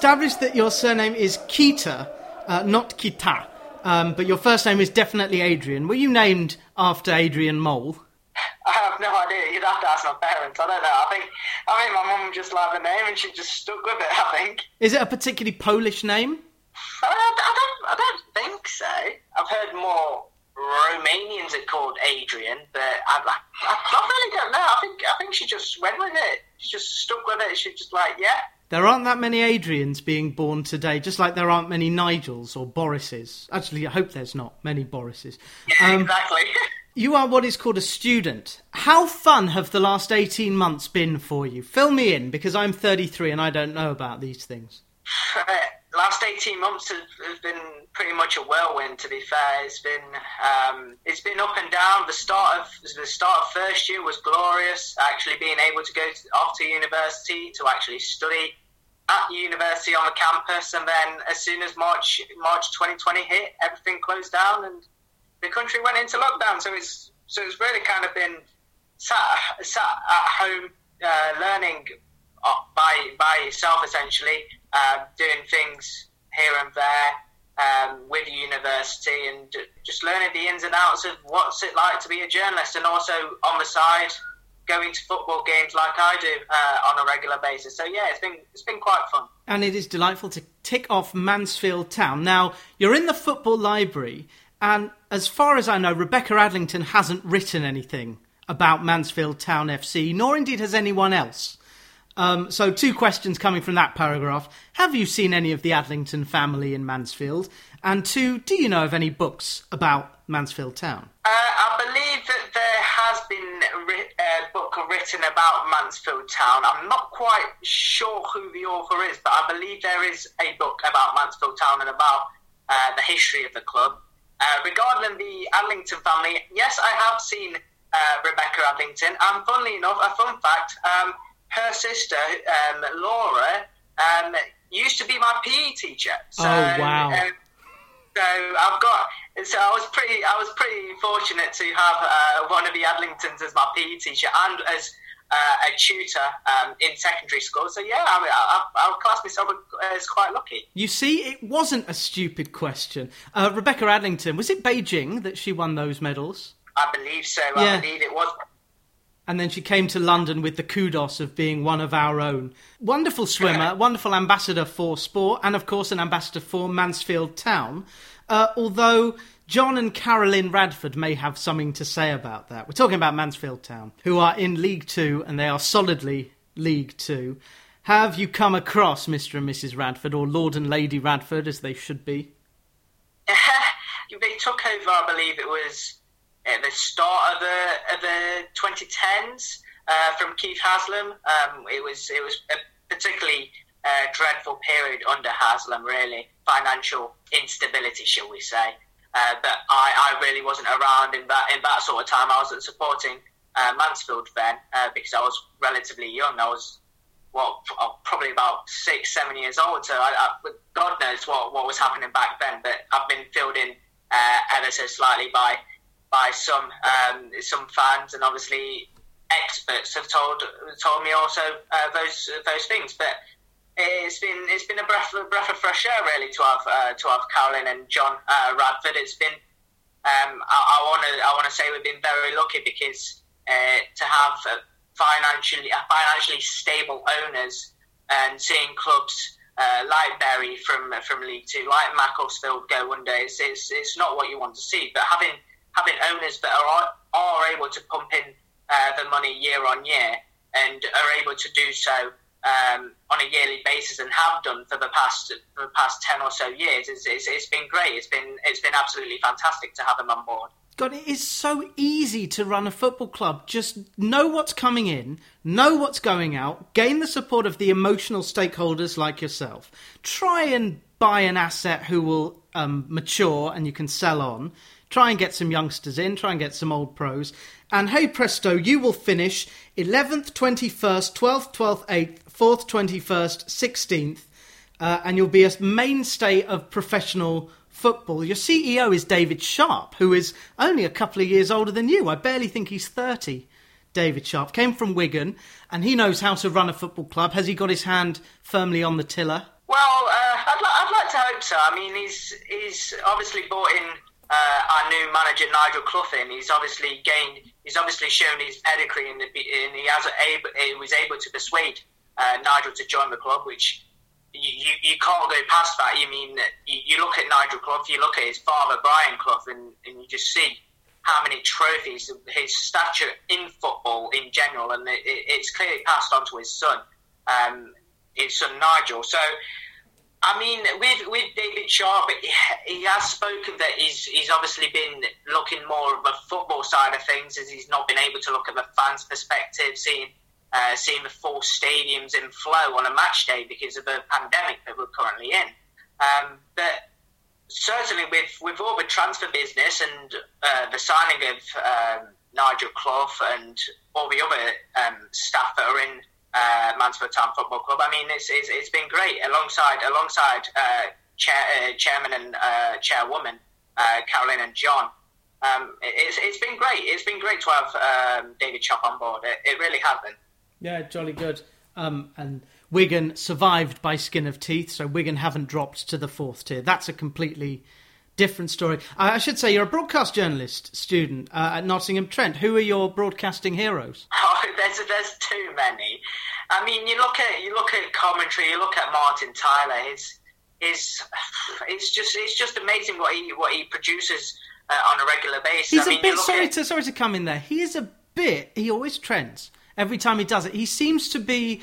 established that your surname is Kita, uh, not Kita, um, but your first name is definitely Adrian. Were you named after Adrian Mole? I have no idea. You'd have to ask my parents. I don't know. I think I think my mum just liked the name and she just stuck with it. I think. Is it a particularly Polish name? I, I don't. I don't think so. I've heard more Romanians are called Adrian, but I, I, I really don't know. I think I think she just went with it. She just stuck with it. She just like yeah. There aren't that many Adrians being born today, just like there aren't many Nigels or Borises. Actually, I hope there's not many Borises. Yeah, um, exactly. you are what is called a student. How fun have the last 18 months been for you? Fill me in, because I'm 33 and I don't know about these things. last 18 months have, have, been pretty much a whirlwind to be fair it's been um, it's been up and down the start of the start of first year was glorious actually being able to go to, off to university to actually study at university on the campus and then as soon as March March 2020 hit everything closed down and the country went into lockdown. So it's so it's really kind of been sat, sat at home uh, learning uh, by by yourself essentially um, doing things here and there um, with university and just learning the ins and outs of what's it like to be a journalist and also on the side going to football games like I do uh, on a regular basis. So yeah, it's been it's been quite fun. And it is delightful to tick off Mansfield Town. Now you're in the football library, and as far as I know, Rebecca Adlington hasn't written anything about Mansfield Town FC, nor indeed has anyone else. Um, so, two questions coming from that paragraph. Have you seen any of the Adlington family in Mansfield? And two, do you know of any books about Mansfield Town? Uh, I believe that there has been a book written about Mansfield Town. I'm not quite sure who the author is, but I believe there is a book about Mansfield Town and about uh, the history of the club. Uh, regarding the Adlington family, yes, I have seen uh, Rebecca Adlington. And funnily enough, a fun fact. Um, her sister, um, Laura, um, used to be my PE teacher. So, oh wow! Um, so I've got. So I was pretty. I was pretty fortunate to have uh, one of the Adlingtons as my PE teacher and as uh, a tutor um, in secondary school. So yeah, I, mean, I, I, I class myself as quite lucky. You see, it wasn't a stupid question. Uh, Rebecca Adlington, was it Beijing that she won those medals? I believe so. Yeah. I believe it was and then she came to London with the kudos of being one of our own. Wonderful swimmer, wonderful ambassador for sport, and of course an ambassador for Mansfield Town. Uh, although John and Carolyn Radford may have something to say about that. We're talking about Mansfield Town, who are in League Two, and they are solidly League Two. Have you come across Mr. and Mrs. Radford, or Lord and Lady Radford, as they should be? they took over, I believe it was at the start of the of the 2010s uh, from Keith Haslam. Um, it was it was a particularly uh, dreadful period under Haslam, really financial instability, shall we say? Uh, but I, I really wasn't around in that in that sort of time. I wasn't supporting uh, Mansfield then uh, because I was relatively young. I was well, probably about six, seven years old. So I, I, God knows what, what was happening back then. But I've been filled in uh, ever so slightly by by some um, some fans and obviously experts have told told me also uh, those those things. But it's been it's been a breath of, breath of fresh air really to have uh, to have Carolyn and John uh, Radford. It's been um, I want to I want to say we've been very lucky because uh, to have financially financially stable owners and seeing clubs. Uh, like Bury from from League Two, like Macclesfield go under, it's, it's, it's not what you want to see. But having having owners that are are able to pump in uh, the money year on year and are able to do so um, on a yearly basis and have done for the past for the past ten or so years, it's, it's, it's been great. It's been it's been absolutely fantastic to have them on board. God, it is so easy to run a football club. Just know what's coming in, know what's going out, gain the support of the emotional stakeholders like yourself. Try and buy an asset who will um, mature and you can sell on try and get some youngsters in, try and get some old pros. And hey presto, you will finish 11th, 21st, 12th, 12th, 8th, 4th, 21st, 16th, uh, and you'll be a mainstay of professional football. Your CEO is David Sharp, who is only a couple of years older than you. I barely think he's 30. David Sharp came from Wigan, and he knows how to run a football club. Has he got his hand firmly on the tiller? Well, uh, I'd, li- I'd like to hope so. I mean, he's he's obviously brought in uh, our new manager Nigel Clough in. He's obviously gained. He's obviously shown his pedigree, and, he has a, able, he was able to persuade uh, Nigel to join the club, which you, you, you, can't go past that. You mean you, you, look at Nigel Clough, you look at his father Brian Clough, and, and you just see how many trophies, his stature in football in general, and it, it's clearly passed on to his son. Um, his son Nigel. So, I mean, with with David Sharp, he has spoken that he's he's obviously been looking more of the football side of things, as he's not been able to look at the fans' perspective, seeing uh, seeing the full stadiums in flow on a match day because of the pandemic that we're currently in. Um, but certainly, with with all the transfer business and uh, the signing of um, Nigel Clough and all the other um, staff that are in uh, Mansfield Town Football Club. I mean, it's, it's, it's been great alongside alongside uh, chair, uh, chairman and uh, chairwoman Caroline and John. Um, it's, it's been great. It's been great to have um, David Sharp on board. It, it, really has been. Yeah, jolly good. Um, and Wigan survived by skin of teeth, so Wigan haven't dropped to the fourth tier. That's a completely different story. I should say you're a broadcast journalist student uh, at Nottingham Trent. Who are your broadcasting heroes? Oh, there's there's too many. I mean, you look at you look at commentary. You look at Martin Tyler. His his it's just it's just amazing what he what he produces uh, on a regular basis. He's I a mean, bit sorry at... to sorry to come in there. He is a bit. He always trends every time he does it. He seems to be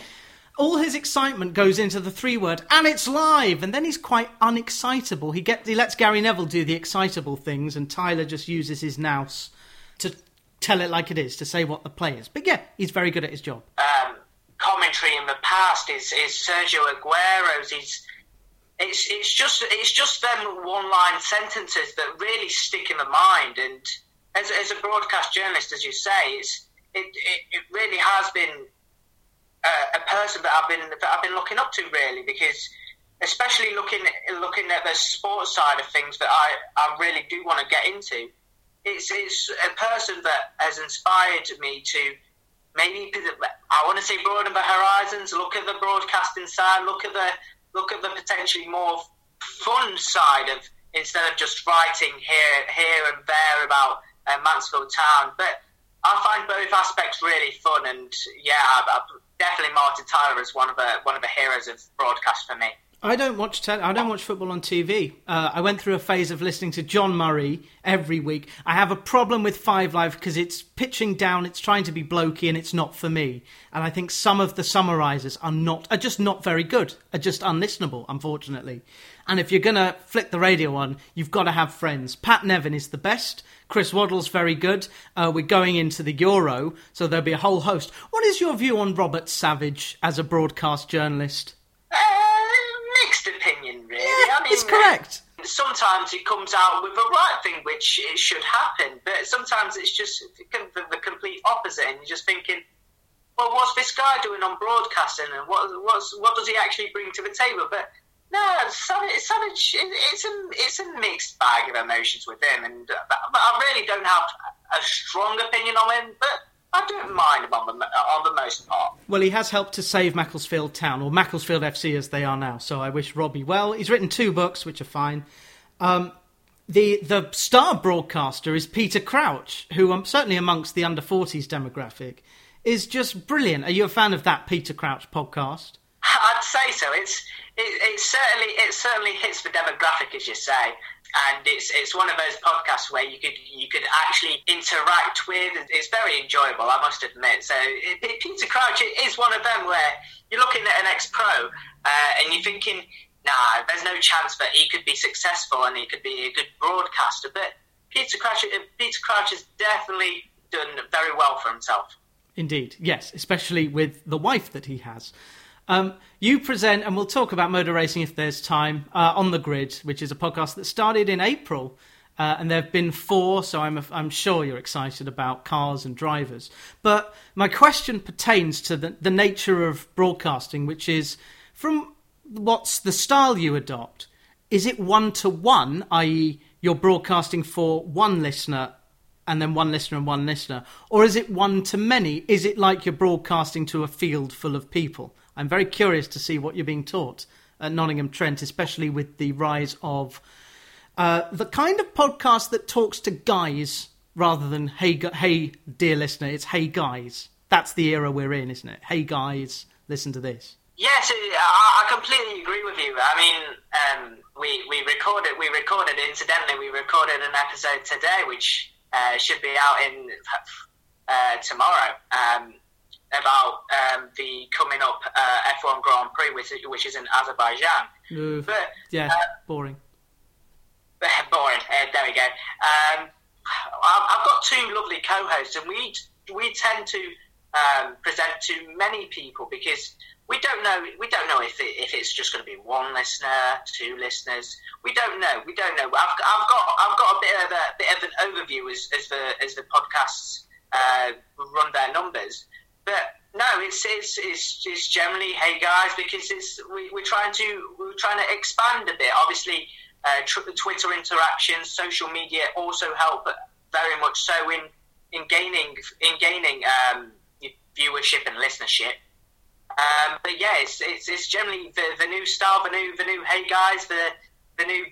all his excitement goes into the three word and it's live! And then he's quite unexcitable. He get he lets gary neville do the excitable things and tyler just uses his nous to tell it like it is to say what the play is. But yeah he's very good at his job. Um, commentary in the past is, is sergio aguero's he's it's it's just it's just them one line sentences that really stick in the mind. And as, as a broadcast journalist as you say it's it, it, it really has been a, a person that I've been that I've been looking up to really because especially looking looking at the sports side of things that I, I really do want to get into. It's it's a person that has inspired me to maybe I want to say broaden the horizons, look at the broadcasting side, look at the look at the potentially more fun side of instead of just writing here here and there about uh, Mansfield Town, but I find both aspects really fun, and yeah, I, I, definitely Martin Tyler is one of the one of the heroes of broadcast for me. I don't watch te- I don't watch football on TV. Uh, I went through a phase of listening to John Murray every week. I have a problem with Five Live because it's pitching down, it's trying to be blokey, and it's not for me. And I think some of the summarisers are not are just not very good, are just unlistenable, unfortunately. And if you're gonna flick the radio on, you've got to have friends. Pat Nevin is the best. Chris Waddle's very good. Uh, we're going into the Euro, so there'll be a whole host. What is your view on Robert Savage as a broadcast journalist? Uh, mixed opinion, really. Yeah, I mean, it's correct. Uh, sometimes he comes out with the right thing, which it should happen, but sometimes it's just the, the complete opposite, and you're just thinking, well, what's this guy doing on broadcasting, and what, what's, what does he actually bring to the table? But no, Savage, Savage it's a it's a mixed bag of emotions with him, and uh, I really don't have a strong opinion on him, but. I don't mind him on the, on the most part. Well, he has helped to save Macclesfield Town, or Macclesfield FC as they are now, so I wish Robbie well. He's written two books, which are fine. Um, the the star broadcaster is Peter Crouch, who um, certainly amongst the under 40s demographic is just brilliant. Are you a fan of that Peter Crouch podcast? I'd say so. It's it, it, certainly it certainly hits the demographic, as you say, and it's it's one of those podcasts where you could you could actually interact with. It's very enjoyable, I must admit. So it, it, Peter Crouch is one of them where you're looking at an ex pro uh, and you're thinking, nah, there's no chance that he could be successful and he could be a good broadcaster. But Peter Crouch, Peter Crouch has definitely done very well for himself. Indeed, yes, especially with the wife that he has. Um, you present, and we'll talk about motor racing if there's time, uh, on the grid, which is a podcast that started in April. Uh, and there have been four, so I'm, I'm sure you're excited about cars and drivers. But my question pertains to the, the nature of broadcasting, which is from what's the style you adopt? Is it one to one, i.e., you're broadcasting for one listener and then one listener and one listener? Or is it one to many? Is it like you're broadcasting to a field full of people? I'm very curious to see what you're being taught at Nottingham Trent, especially with the rise of uh, the kind of podcast that talks to guys rather than hey, hey, dear listener. It's hey guys. That's the era we're in, isn't it? Hey guys, listen to this. Yes, I completely agree with you. I mean, um, we we recorded we recorded incidentally we recorded an episode today, which uh, should be out in uh, tomorrow. Um, about um, the coming up uh, F1 Grand Prix, which, which is in Azerbaijan. but, yeah, uh, boring. boring. Uh, there we go. Um, I've got two lovely co-hosts, and we we tend to um, present to many people because we don't know we don't know if it, if it's just going to be one listener, two listeners. We don't know. We don't know. I've, I've got I've got a bit of a bit of an overview as, as the as the podcasts uh, run their numbers. But no, it's it's, it's, it's generally hey guys because it's we, we're trying to we're trying to expand a bit. Obviously, uh, Twitter interactions, social media also help very much so in in gaining in gaining um, viewership and listenership. Um, but yeah, it's, it's, it's generally the, the new style, the new the new hey guys, the the new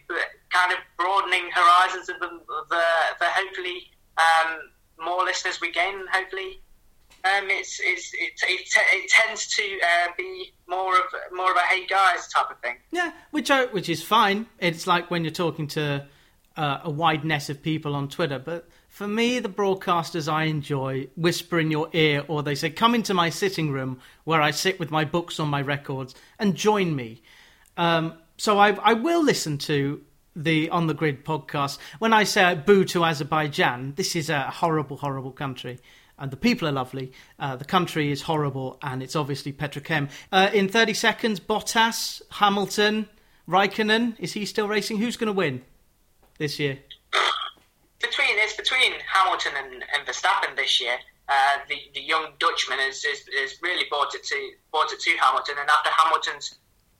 kind of broadening horizons of the the, the hopefully um, more listeners we gain, hopefully um, it's, it's, it, it, it tends to uh, be more of more of a hey guys type of thing. Yeah, which which is fine. It's like when you're talking to uh, a wide net of people on Twitter. But for me, the broadcasters I enjoy whisper in your ear, or they say, "Come into my sitting room where I sit with my books on my records and join me." Um, so I, I will listen to the On the Grid podcast. When I say boo to Azerbaijan, this is a horrible, horrible country and the people are lovely. Uh, the country is horrible, and it's obviously Petrochem. Uh, in 30 seconds, Bottas, Hamilton, Raikkonen. Is he still racing? Who's going to win this year? Between it's between Hamilton and, and Verstappen this year. Uh, the, the young Dutchman has, has, has, really brought it to brought it to Hamilton, and after Hamilton's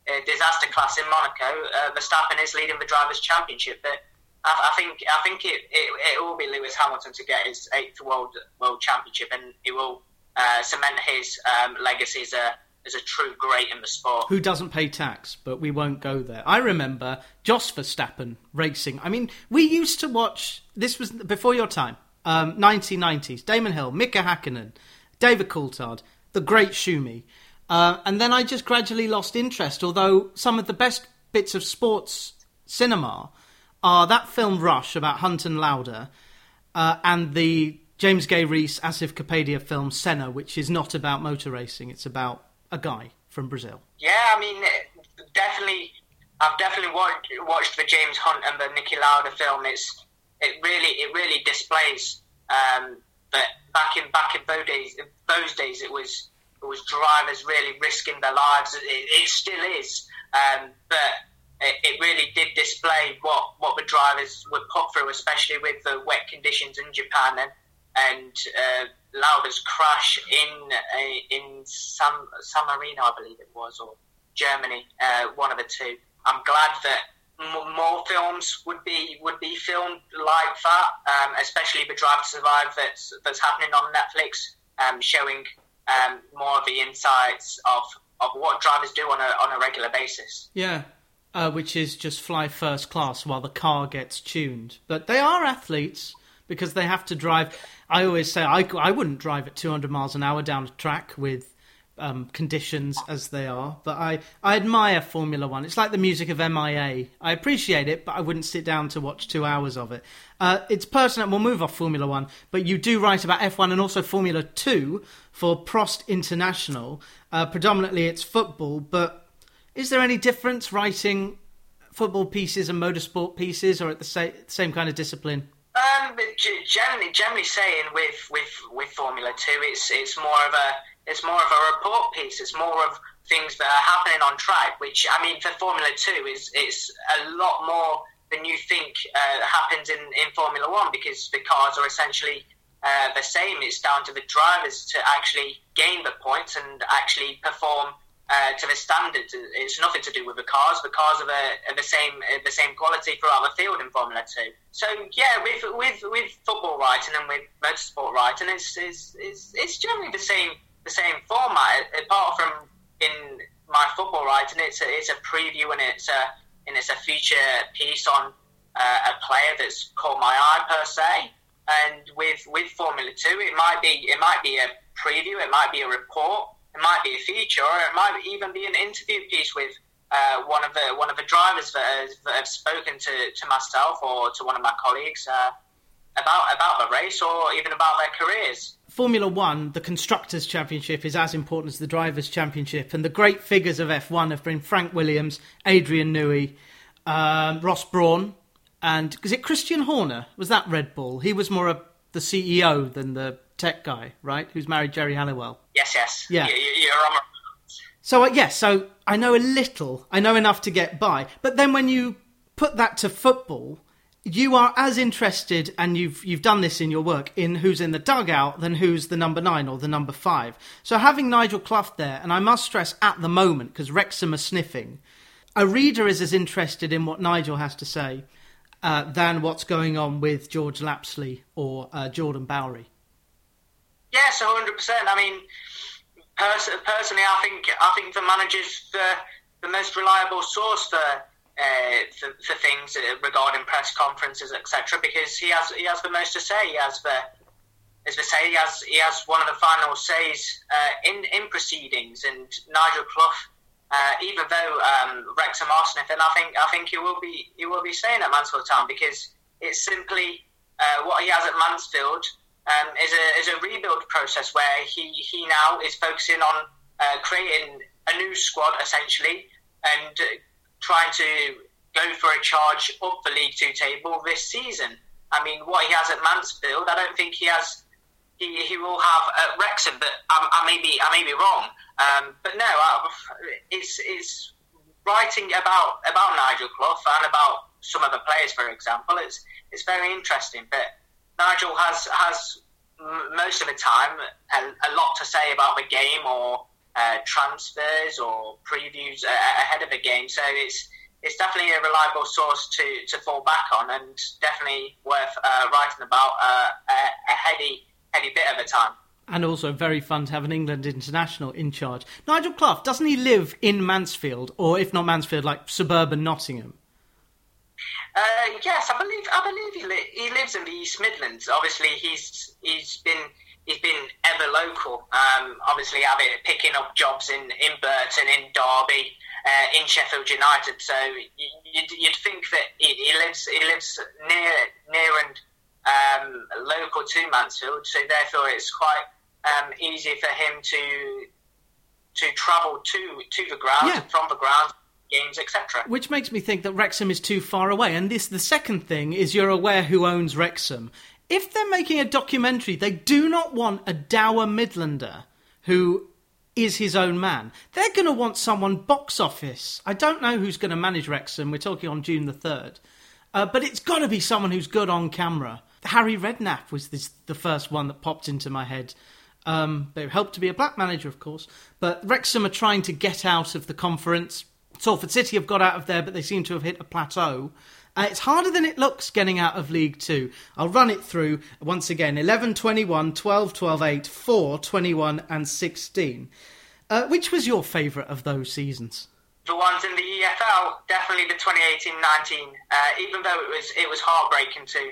uh, disaster class in Monaco, uh, Verstappen is leading the drivers' championship. But I, think I think it, it, it will be Lewis Hamilton to get his eighth world world championship, and it will uh, cement his um, legacy as a as a true great in the sport. Who doesn't pay tax? But we won't go there. I remember Jos Verstappen racing. I mean, we used to watch. This was before your time. Um, 1990s. Damon Hill, Mika Hakkinen, David Coulthard, the great Schumi. Uh, and then I just gradually lost interest, although some of the best bits of sports cinema are that film Rush about Hunt and Lauda uh, and the James Gay Rees Asif Kapadia film Senna, which is not about motor racing, it's about a guy from Brazil. Yeah, I mean, definitely, I've definitely watched, watched the James Hunt and the Niki Lauda film. It's it really it really displays um, that back in back in those days, those days it was it was drivers really risking their lives. It, it still is, um, but it, it, really did display what, what the drivers were put through, especially with the wet conditions in Japan and and uh, Lauda's crash in uh, in San, San Marino, I believe it was, or Germany, uh, one of the two. I'm glad that m- more films would be would be filmed like that, um, especially the Drive to Survive that's that's happening on Netflix, um, showing um, more of the insights of of what drivers do on a on a regular basis. Yeah, uh, which is just fly first class while the car gets tuned. But they are athletes because they have to drive. I always say I, I wouldn't drive at 200 miles an hour down a track with um, conditions as they are. But I, I admire Formula One. It's like the music of MIA. I appreciate it, but I wouldn't sit down to watch two hours of it. Uh, it's personal. We'll move off Formula One, but you do write about F1 and also Formula Two for Prost International. Uh, predominantly, it's football, but is there any difference writing football pieces and motorsport pieces, or at the same, same kind of discipline? Um, generally, generally saying with, with, with Formula Two, it's it's more of a it's more of a report piece. It's more of things that are happening on track. Which I mean, for Formula Two, is it's a lot more than you think uh, happens in, in Formula One because the cars are essentially uh, the same. It's down to the drivers to actually gain the points and actually perform uh, to the standards. It's nothing to do with the cars. The cars are the, are the same the same quality throughout the field in Formula Two. So yeah, with with with football writing and with motorsport writing, it's it's, it's, it's generally the same the same format. Apart from in my football writing. It's a, it's a preview and it's a and it's a feature piece on uh, a player that's caught my eye per se. And with with Formula Two, it might be it might be a preview, it might be a report, it might be a feature, or it might even be an interview piece with uh, one of the one of the drivers that, has, that have spoken to, to myself or to one of my colleagues uh, about about the race or even about their careers. Formula One, the Constructors' Championship, is as important as the Drivers' Championship, and the great figures of F1 have been Frank Williams, Adrian Newey, um, Ross Brawn, and is it Christian Horner? Was that Red Bull? He was more the CEO than the tech guy, right? Who's married Geri Halliwell. Yes, yes. Yeah. You, are on. So uh, yes, so I know a little. I know enough to get by. But then when you put that to football, you are as interested, and you've you've done this in your work, in who's in the dugout than who's the number nine or the number five. So having Nigel Clough there, and I must stress at the moment because Wrexham are sniffing, a reader is as interested in what Nigel has to say uh, than what's going on with George Lapslie or uh, Jordan Bowery. Yes, hundred percent. I mean, pers- personally, I think I think the manager's the the most reliable source for uh, for, for, things regarding press conferences, etc. Because he has he has the most to say. He has the as they say, he has he has one of the final says uh, in in proceedings. And Nigel Clough, uh, even though um, Wrexham are sniffing, I think I think he will be he will be staying at Mansfield Town because it's simply uh, what he has at Mansfield um, is a is a rebuild process where he he now is focusing on uh, creating a new squad essentially and trying to go for a charge up the League Two table this season. I mean, what he has at Mansfield, I don't think he has. He, he will have at Wrexham, but I, I may be I may be wrong. Um, but no, I, it's it's writing about about Nigel Clough and about some of the players, for example. It's it's very interesting. But Nigel has has most of the time a, a lot to say about the game or uh, transfers or previews uh, ahead of a game. So it's it's definitely a reliable source to, to fall back on, and definitely worth uh, writing about uh, a, a heady heady bit of a time. And also very fun to have an England international in charge. Nigel Clough doesn't he live in Mansfield, or if not Mansfield, like suburban Nottingham? Uh, yes, I believe I believe he, li- he lives in the East Midlands. Obviously, he's he's been he's been ever local. Um, obviously, having picking up jobs in, in Burton, in Derby, uh, in Sheffield United. So you'd, you'd think that he, he, lives he lives near near and um, local to Mansfield. So therefore, it's quite um, easy for him to to travel to to the ground yeah. from the ground games, etc. Which makes me think that Wrexham is too far away. And this, the second thing is, you're aware who owns Wrexham if they're making a documentary, they do not want a dour Midlander who is his own man. They're going to want someone box office. I don't know who's going to manage Wrexham. We're talking on June the 3rd. Uh, but it's got to be someone who's good on camera. Harry Redknapp was this, the first one that popped into my head. Um, they helped to be a black manager, of course. But Wrexham are trying to get out of the conference. Salford City have got out of there, but they seem to have hit a plateau. Uh, it's harder than it looks getting out of League Two. I'll run it through once again 11 21, 12 12 8, 4 21, and 16. Uh, which was your favourite of those seasons? The ones in the EFL, definitely the 2018 19. Uh, even though it was it was heartbreaking to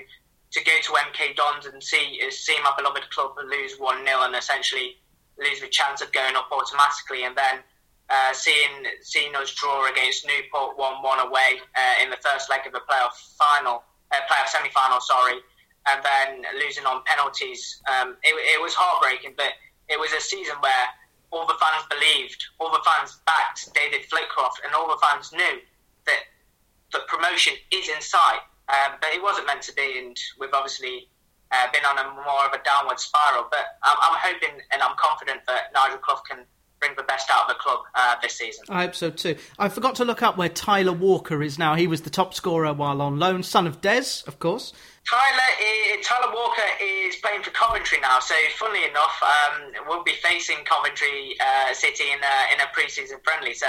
to go to MK Dons and see see my beloved club lose 1 0 and essentially lose the chance of going up automatically, and then uh, seeing seeing us draw against Newport one one away uh, in the first leg of the playoff final, uh, playoff semi final, sorry, and then losing on penalties. Um, it, it, was heartbreaking, but it was a season where all the fans believed, all the fans backed David Flitcroft, and all the fans knew that the promotion is in sight. Um, but it wasn't meant to be, and we've obviously uh, been on a more of a downward spiral. But I'm, I'm hoping and I'm confident that Nigel Clough can bring the best out of the club uh, this season. I hope so too. I forgot to look up where Tyler Walker is now. He was the top scorer while on loan, son of Des, of course. Tyler, Tyler Walker is playing for Coventry now. So, funnily enough, um, we'll be facing Coventry uh, City in a, in a pre-season friendly. So,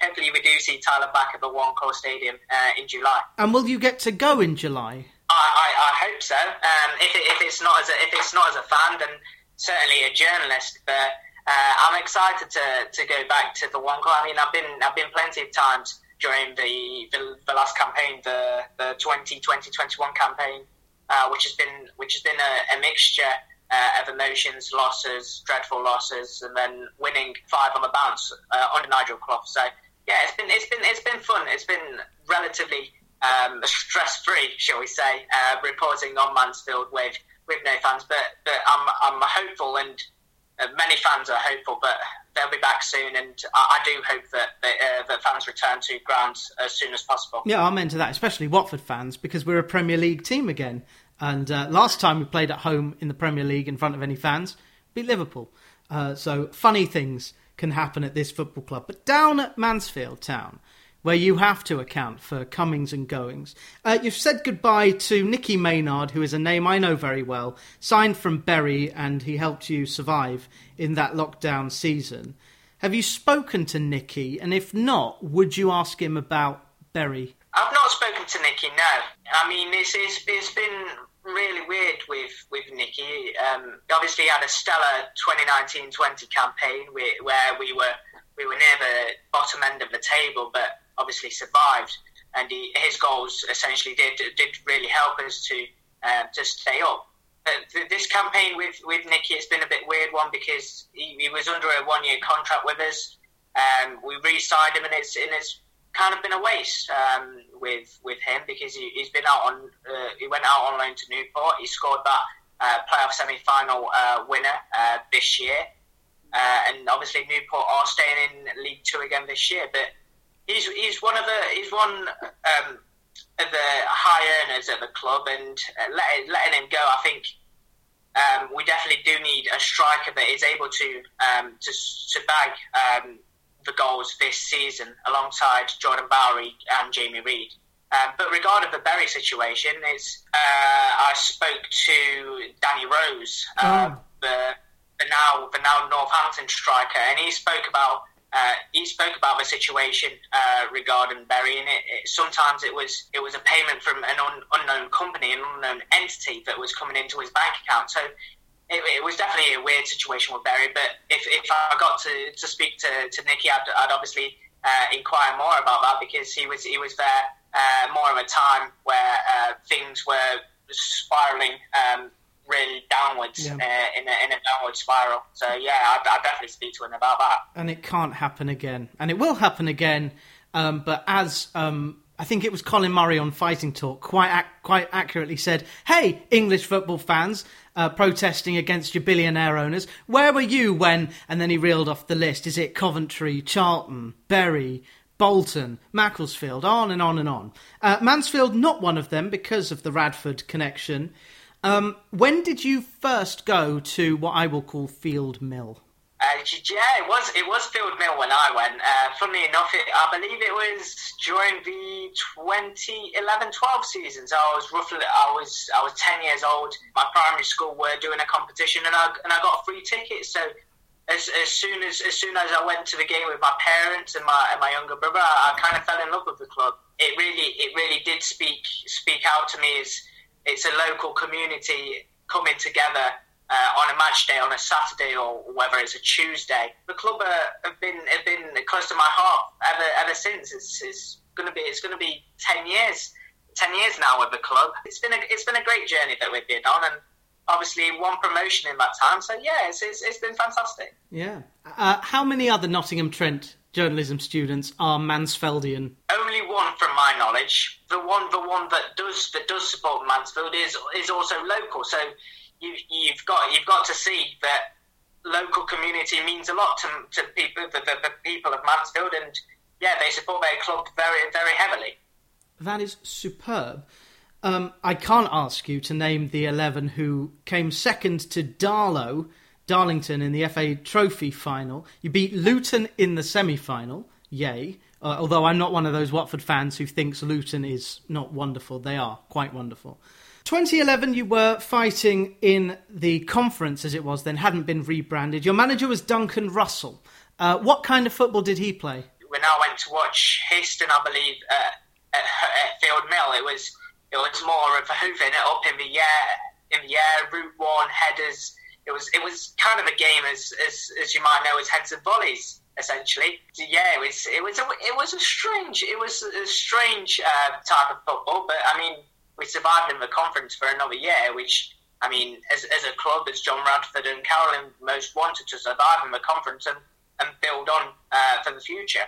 hopefully, we do see Tyler back at the One Call Stadium uh, in July. And will you get to go in July? I, I, I hope so. Um, if, it, if it's not as a, if it's not as a fan, then certainly a journalist. But uh, I'm excited to, to go back to the one club. I mean, I've been I've been plenty of times during the the, the last campaign, the the 2020-21 campaign, uh, which has been which has been a, a mixture uh, of emotions, losses, dreadful losses, and then winning five on the bounce uh, under Nigel Clough. So yeah, it's been it's been it's been fun. It's been relatively um, stress free, shall we say, uh, reporting on Mansfield with with no fans. But but I'm I'm hopeful, and many fans are hopeful, but they'll be back soon, and I, I do hope that that, uh, that fans return to grounds as soon as possible. Yeah, I'm into that, especially Watford fans, because we're a Premier League team again. And uh, last time we played at home in the Premier League in front of any fans, beat Liverpool. Uh, so funny things can happen at this football club. But down at Mansfield Town, where you have to account for comings and goings. Uh, you've said goodbye to Nicky Maynard, who is a name I know very well, signed from Bury, and he helped you survive in that lockdown season. Have you spoken to Nicky? And if not, would you ask him about Bury? I've not spoken to Nicky, no. I mean, it's, it's, it's been really weird with, with Nicky. Um, obviously, he had a stellar 2019-20 campaign where, where we were we were near the bottom end of the table, but obviously survived, and he, his goals essentially did did really help us to uh, to stay up. But this campaign with with Nicky, it's been a bit weird one because he, he was under a one year contract with us. Um, we re-signed him, and it's and it's kind of been a waste um, with with him because he, has been out on uh, he went out on loan to Newport. He scored that uh, playoff semi final uh, winner uh, this year, uh, and obviously Newport are staying in League Two again this year, but he's he's one of the he's one um, of the high earners at the club, and uh, letting, letting him go, I think um, we definitely do need a striker that is able to um, to, to bag um, the goals this season alongside Jordan Bowery and Jamie Reid. Um, but regarding the Bury situation, is uh, I spoke to Danny Rose, uh, oh. the the now the now Northampton striker, and he spoke about uh, he spoke about the situation uh, regarding Bury, and it, it, sometimes it was it was a payment from an un, unknown company, an unknown entity that was coming into his bank account. So it, it was definitely a weird situation with Bury. But if, if I got to, to speak to, to Nicky, I'd, I'd obviously uh, inquire more about that because he was he was there uh, more of a time where uh, things were spiraling. Um, really downwards yeah. uh, in, a, in a downward spiral. So yeah, I'd, definitely speak to him about that. And it can't happen again, and it will happen again. Um, but as um, I think it was Colin Murray on Fighting Talk quite ac- quite accurately said, "Hey, English football fans." Uh, protesting against your billionaire owners. Where were you when? And then he reeled off the list. Is it Coventry, Charlton, Bury, Bolton, Macclesfield, on and on and on. Uh, Mansfield, not one of them because of the Radford connection. Um, when did you first go to what I will call Field Mill? Uh, yeah, it was it was Field Mill when I went. Uh, funnily enough, it, I believe it was during the 2011-12 season. So I was roughly I was I was ten years old. My primary school were doing a competition, and I and I got a free ticket. So as, as soon as as soon as I went to the game with my parents and my and my younger brother, I, I kind of fell in love with the club. It really it really did speak speak out to me as it's a local community coming together uh, on a match day on a Saturday or whether it's a Tuesday. The club uh, have been have been close to my heart ever ever since. It's, it's to be it's to be ten years ten years now with the club. It's been a it's been a great journey that we've been on and. Obviously, one promotion in that time, so yeah, it's, it's, it's been fantastic. Yeah. Uh, how many other Nottingham Trent journalism students are Mansfeldian? Only one, from my knowledge. The one, the one that does that does support Mansfield is is also local. So you, you've got you've got to see that local community means a lot to, to people, the, the, the people of Mansfield, and yeah, they support their club very very heavily. That is superb. Um, I can't ask you to name the eleven who came second to Darlow Darlington in the FA Trophy final. You beat Luton in the semi final. Yay. Uh, although I'm not one of those Watford fans who thinks Luton is not wonderful. They are quite wonderful. 2011, you were fighting in the conference as it was then, hadn't been rebranded. Your manager was Duncan Russell. Uh, what kind of football did he play? When I went to watch Histon, I believe, uh, at, at, Field Mill, it was it was more of hooving it up in the air, in the air, route one, headers, it was it was kind of a game as as, as you might know as heads and volleys essentially. So, yeah, it was it was a, it was a strange it was a strange uh, type of football, but I mean we survived in the conference for another year, which I mean as, as a club as John Radford and Carolyn most wanted to survive in the conference and, and build on uh, for the future.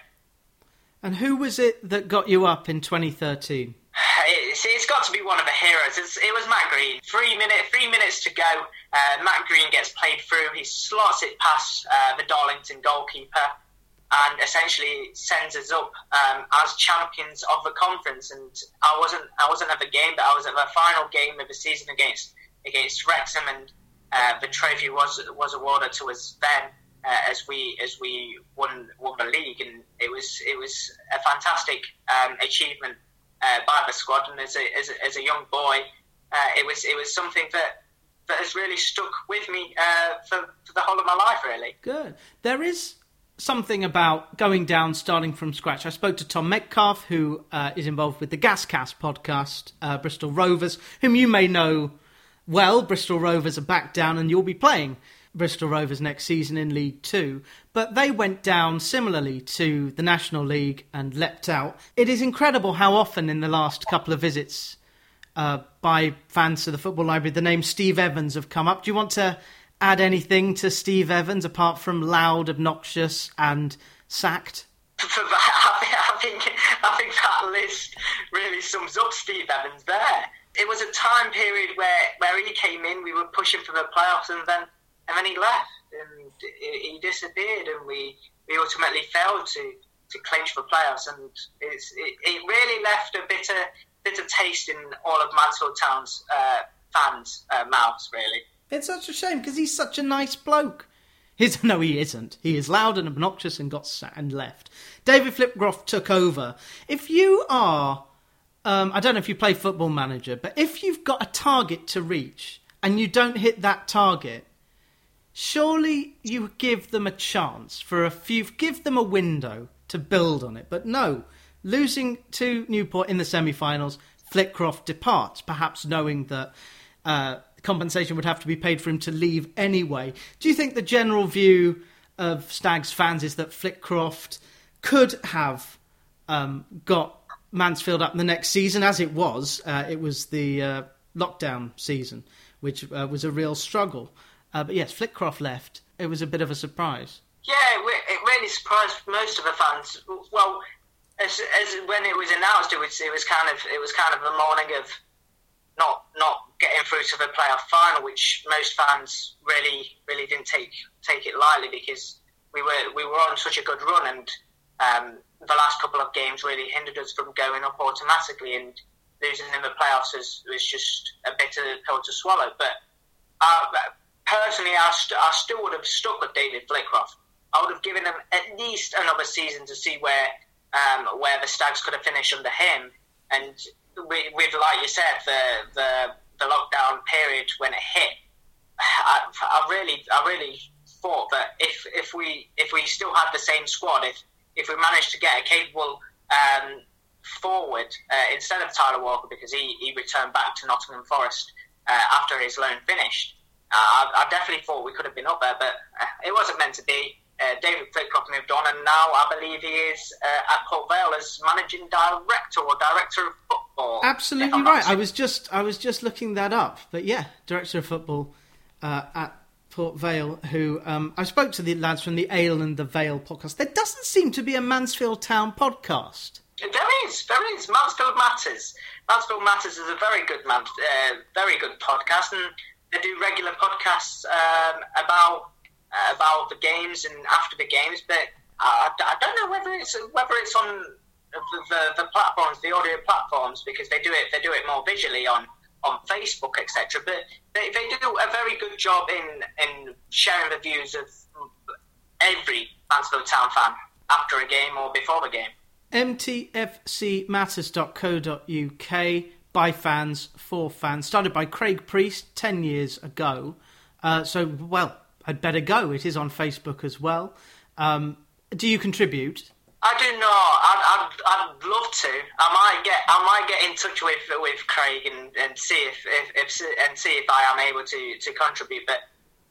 And who was it that got you up in 2013? It's, it's got to be one of the heroes. It's, it was Matt Green. Three minute, three minutes to go. Uh, Matt Green gets played through. He slots it past uh, the Darlington goalkeeper, and essentially sends us up um, as champions of the conference. And I wasn't, I wasn't at the game, but I was at the final game of the season against against Wrexham, and uh, the trophy was was awarded to us then. Uh, as we as we won won the league, and it was it was a fantastic um, achievement uh, by the squad. And as a, as a, as a young boy, uh, it was it was something that that has really stuck with me uh, for, for the whole of my life. Really, good. There is something about going down, starting from scratch. I spoke to Tom Metcalf, who uh, is involved with the Gascast podcast, uh, Bristol Rovers, whom you may know well. Bristol Rovers are back down, and you'll be playing Bristol Rovers next season in League Two, but they went down similarly to the National League and leapt out. It is incredible how often in the last couple of visits uh, by fans to the Football Library the name Steve Evans have come up. Do you want to add anything to Steve Evans apart from loud, obnoxious, and sacked? I think, I think that list really sums up Steve Evans there. It was a time period where, where he came in, we were pushing for the playoffs, and then and then he left and he disappeared, and we, we ultimately failed to, to clinch for playoffs. And it, it really left a bitter bitter taste in all of Mansfield Town's uh, fans' uh, mouths. Really, it's such a shame because he's such a nice bloke. He's, no, he isn't. He is loud and obnoxious and got sat and left. David Flitcroft took over. If you are, um, I don't know if you play Football Manager, but if you've got a target to reach and you don't hit that target, surely you give them a chance for a few, give them a window to build on it. But no, losing to Newport in the semi-finals, Flitcroft departs, perhaps knowing that uh, compensation would have to be paid for him to leave anyway. Do you think the general view of Stags fans is that Flitcroft could have um, got Mansfield up in the next season, as it was? Uh, it was the uh, lockdown season, which uh, was a real struggle. Uh, but yes, Flitcroft left. It was a bit of a surprise. Yeah, it really surprised most of the fans. Well, as, as when it was announced, it was it was kind of it was kind of a morning of not not getting through to the playoff final, which most fans really really didn't take take it lightly because we were we were on such a good run, and um, the last couple of games really hindered us from going up automatically, and losing in the playoffs was, was just a bitter pill to swallow. But uh, personally, I, st- I still would have stuck with David Flitcroft. I would have given him at least another season to see where um, where the Stags could have finished under him. And with, with like you said, the, the the lockdown period when it hit, I, I really I really thought that if if we if we still had the same squad, if if we managed to get a capable um, forward uh, instead of Tyler Walker because he, he returned back to Nottingham Forest uh, after his loan finished, I, I, definitely thought we could have been up there, but uh, it wasn't meant to be. Uh, David Flitcroft moved on, and now I believe he is uh, at Port Vale as managing director or director of football. Absolutely right. I was just I was just looking that up, but yeah, director of football uh, at Port Vale. Who um, I spoke to the lads from the Ale and the Vale podcast. There doesn't seem to be a Mansfield Town podcast. There is, there is. Mansfield Matters. Mansfield Matters is a very good man, uh, very good podcast, and they do regular podcasts um, about uh, about the games and after the games, but I, I, don't know whether it's whether it's on the, the, the, platforms, the audio platforms, because they do it they do it more visually on on Facebook, etc. But they, they do a very good job in in sharing the views of every Mansfield Town fan after a game or before the game. mtfcmatters.co.uk by fans for fans. Started by Craig Priest 10 years ago. Uh, so, well, I'd better go. It is on Facebook as well. Um, do you contribute? I do not. I'd, I'd, I'd, love to. I might get I might get in touch with with Craig and, and see if, if, if, and see if I am able to, to contribute. But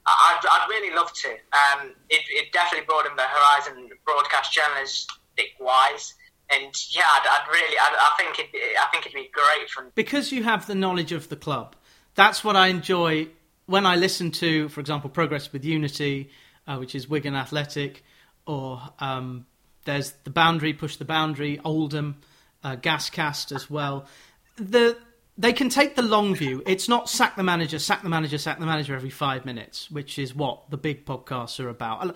I'd, I'd really love to. Um, it, it definitely broadened the horizon broadcast journalistic wise. And yeah, I'd, I'd really, I'd, I think it, I think it'd be great fun. Because you have the knowledge of the club, that's what I enjoy when I listen to, for example, Progress with Unity, uh, which is Wigan Athletic, or um, there's the Boundary, Push the Boundary, Oldham, uh, Gascast as well. The they can take the long view. It's not sack the manager, sack the manager, sack the manager every five minutes, which is what the big podcasts are about.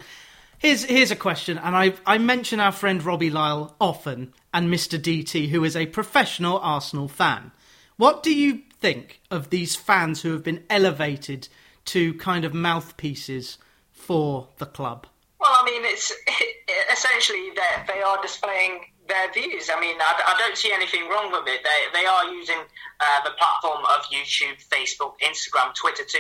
Here's here's a question, and I I mention our friend Robbie Lyle often, and Mr. DT, who is a professional Arsenal fan. What do you think of these fans who have been elevated to kind of mouthpieces for the club? Well, I mean, it's essentially that they are displaying their views. I mean, I, I, don't see anything wrong with it. They, they are using uh, the platform of YouTube, Facebook, Instagram, Twitter to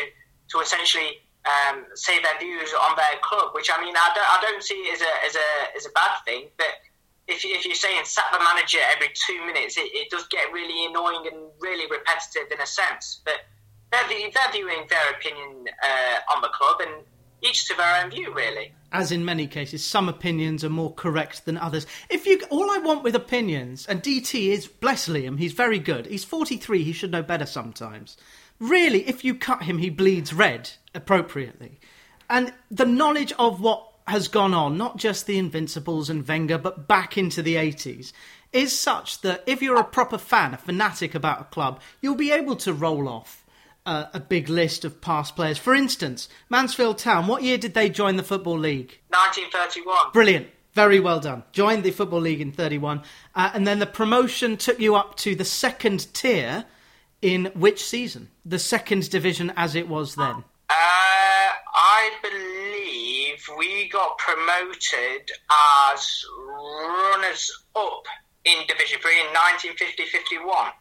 to essentially um, say their views on their club, which I mean, I don't, I don't see as a as a as a bad thing. But if, if you're saying sack the manager every two minutes, it, it does get really annoying and really repetitive in a sense. But they're, they're viewing their opinion uh, on the club, and each to their own view, really as in many cases, some opinions are more correct than others. If you, all I want with opinions, and DT is bless Liam, he's very good. He's forty three. He should know better sometimes. Really, if you cut him, he bleeds red appropriately, and the knowledge of what has gone on, not just the Invincibles and Wenger, but back into the eighties, is such that if you're a proper fan, a fanatic about a club, you'll be able to roll off uh, a big list of past players. For instance, Mansfield Town, what year did they join the Football League? 1931. Brilliant. Very well done. Joined the Football League in 31. Uh, and then the promotion took you up to the second tier in which season? The second division as it was then? Uh, I believe we got promoted as runners up in Division 3 in 1950 51.